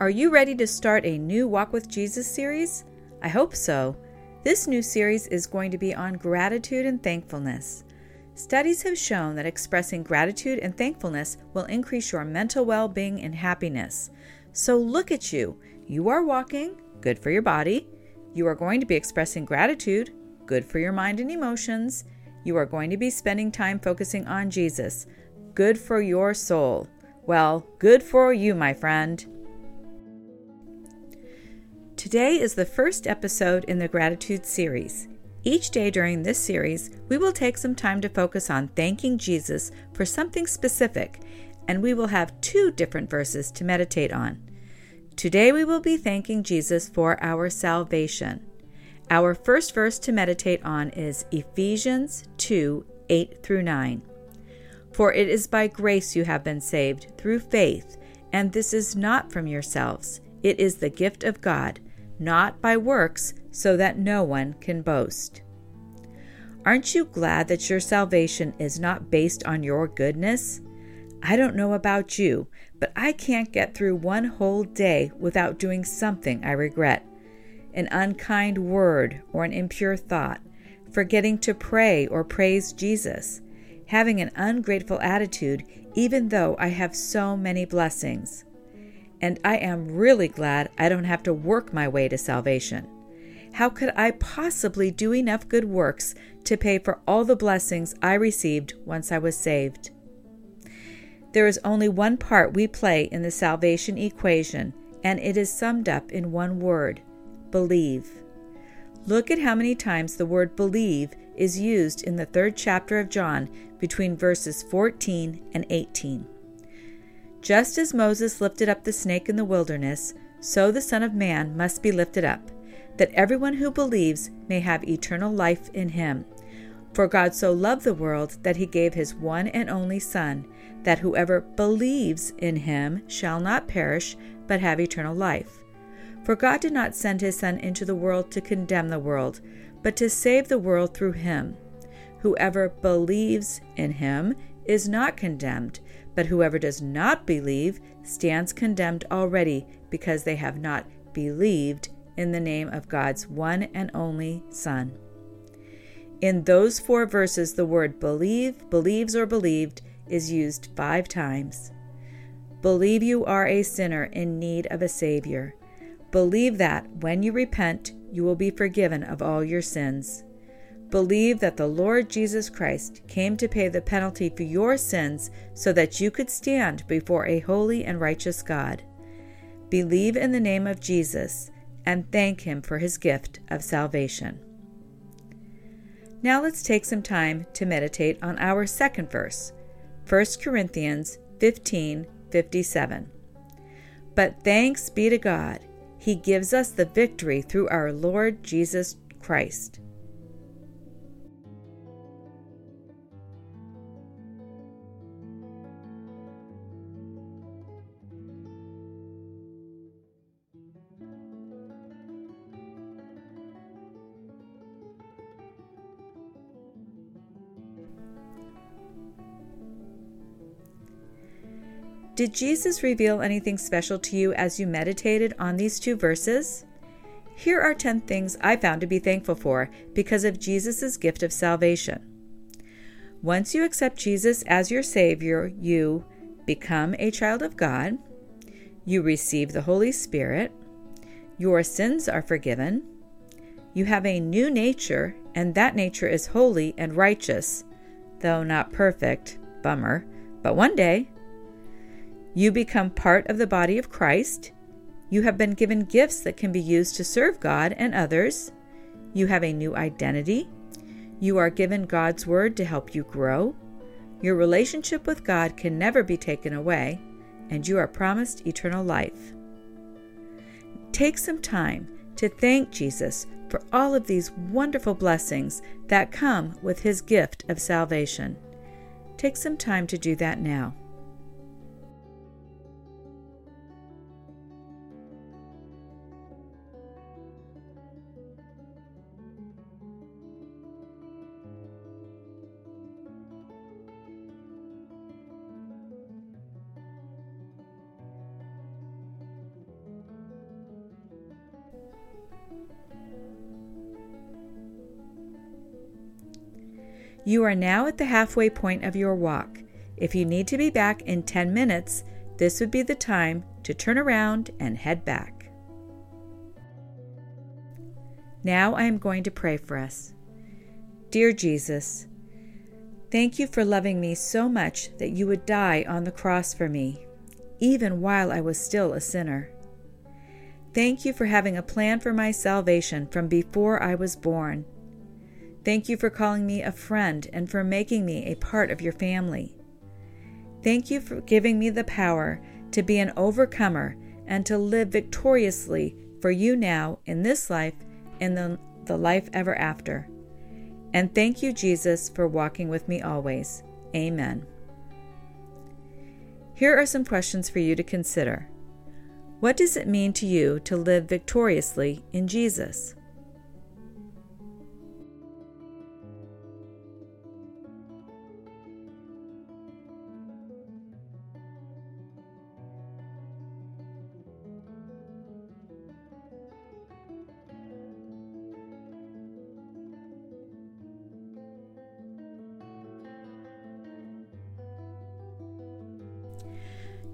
Are you ready to start a new Walk with Jesus series? I hope so. This new series is going to be on gratitude and thankfulness. Studies have shown that expressing gratitude and thankfulness will increase your mental well being and happiness. So look at you. You are walking, good for your body. You are going to be expressing gratitude, good for your mind and emotions. You are going to be spending time focusing on Jesus, good for your soul. Well, good for you, my friend. Today is the first episode in the Gratitude series. Each day during this series, we will take some time to focus on thanking Jesus for something specific, and we will have two different verses to meditate on. Today, we will be thanking Jesus for our salvation. Our first verse to meditate on is Ephesians 2 8 through 9. For it is by grace you have been saved through faith, and this is not from yourselves, it is the gift of God, not by works so that no one can boast. Aren't you glad that your salvation is not based on your goodness? I don't know about you, but I can't get through one whole day without doing something I regret an unkind word or an impure thought, forgetting to pray or praise Jesus, having an ungrateful attitude even though I have so many blessings. And I am really glad I don't have to work my way to salvation. How could I possibly do enough good works to pay for all the blessings I received once I was saved? There is only one part we play in the salvation equation, and it is summed up in one word believe. Look at how many times the word believe is used in the third chapter of John between verses 14 and 18. Just as Moses lifted up the snake in the wilderness, so the Son of Man must be lifted up that everyone who believes may have eternal life in him. For God so loved the world that he gave his one and only Son, that whoever believes in him shall not perish, but have eternal life. For God did not send his Son into the world to condemn the world, but to save the world through him. Whoever believes in him is not condemned, but whoever does not believe stands condemned already, because they have not believed in the name of God's one and only Son. In those four verses, the word believe, believes, or believed is used five times. Believe you are a sinner in need of a Savior. Believe that when you repent, you will be forgiven of all your sins. Believe that the Lord Jesus Christ came to pay the penalty for your sins so that you could stand before a holy and righteous God. Believe in the name of Jesus and thank Him for His gift of salvation. Now let's take some time to meditate on our second verse, 1 Corinthians 15 57. But thanks be to God, He gives us the victory through our Lord Jesus Christ. Did Jesus reveal anything special to you as you meditated on these two verses? Here are 10 things I found to be thankful for because of Jesus' gift of salvation. Once you accept Jesus as your Savior, you become a child of God, you receive the Holy Spirit, your sins are forgiven, you have a new nature, and that nature is holy and righteous, though not perfect, bummer, but one day you become part of the body of Christ. You have been given gifts that can be used to serve God and others. You have a new identity. You are given God's Word to help you grow. Your relationship with God can never be taken away, and you are promised eternal life. Take some time to thank Jesus for all of these wonderful blessings that come with his gift of salvation. Take some time to do that now. You are now at the halfway point of your walk. If you need to be back in 10 minutes, this would be the time to turn around and head back. Now I am going to pray for us. Dear Jesus, thank you for loving me so much that you would die on the cross for me, even while I was still a sinner. Thank you for having a plan for my salvation from before I was born. Thank you for calling me a friend and for making me a part of your family. Thank you for giving me the power to be an overcomer and to live victoriously for you now in this life and the, the life ever after. And thank you, Jesus, for walking with me always. Amen. Here are some questions for you to consider. What does it mean to you to live victoriously in Jesus?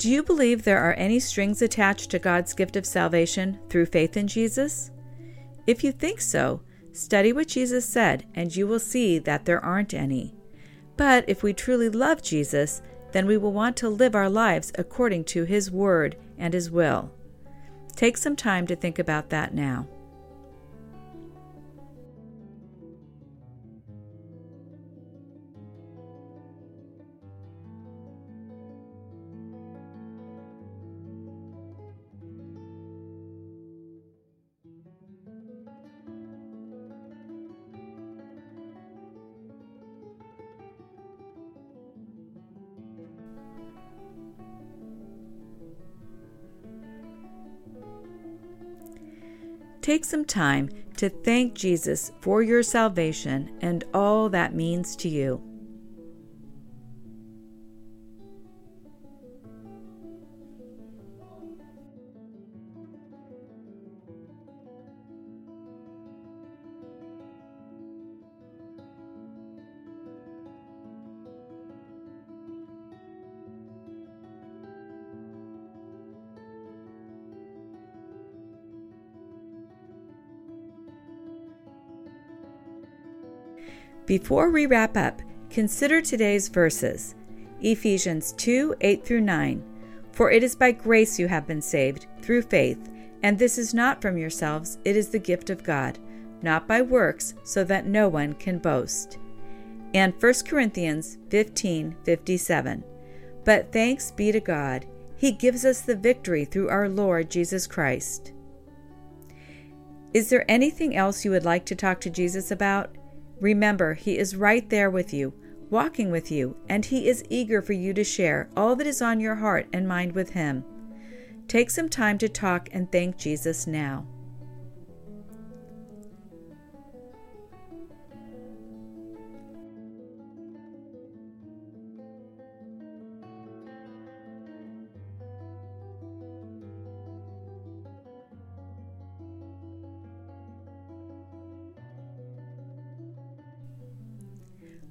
Do you believe there are any strings attached to God's gift of salvation through faith in Jesus? If you think so, study what Jesus said and you will see that there aren't any. But if we truly love Jesus, then we will want to live our lives according to His Word and His will. Take some time to think about that now. Take some time to thank Jesus for your salvation and all that means to you. Before we wrap up, consider today's verses Ephesians 2 8 through 9. For it is by grace you have been saved, through faith, and this is not from yourselves, it is the gift of God, not by works, so that no one can boast. And 1 Corinthians 15 57. But thanks be to God, He gives us the victory through our Lord Jesus Christ. Is there anything else you would like to talk to Jesus about? Remember, He is right there with you, walking with you, and He is eager for you to share all that is on your heart and mind with Him. Take some time to talk and thank Jesus now.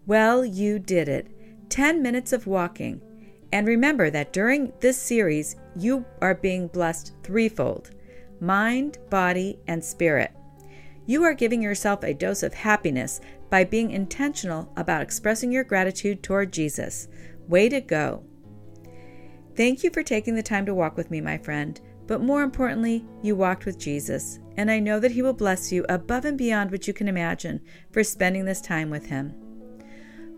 Well, you did it. 10 minutes of walking. And remember that during this series, you are being blessed threefold mind, body, and spirit. You are giving yourself a dose of happiness by being intentional about expressing your gratitude toward Jesus. Way to go! Thank you for taking the time to walk with me, my friend. But more importantly, you walked with Jesus, and I know that He will bless you above and beyond what you can imagine for spending this time with Him.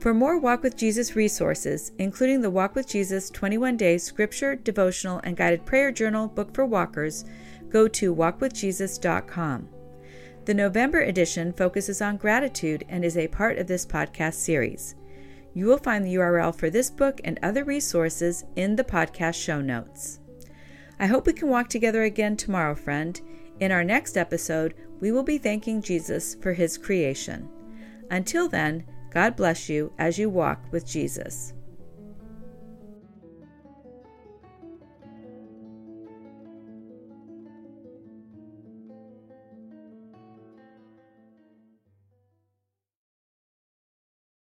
For more Walk with Jesus resources, including the Walk with Jesus 21 Day Scripture, Devotional, and Guided Prayer Journal book for walkers, go to walkwithjesus.com. The November edition focuses on gratitude and is a part of this podcast series. You will find the URL for this book and other resources in the podcast show notes. I hope we can walk together again tomorrow, friend. In our next episode, we will be thanking Jesus for his creation. Until then, God bless you as you walk with Jesus.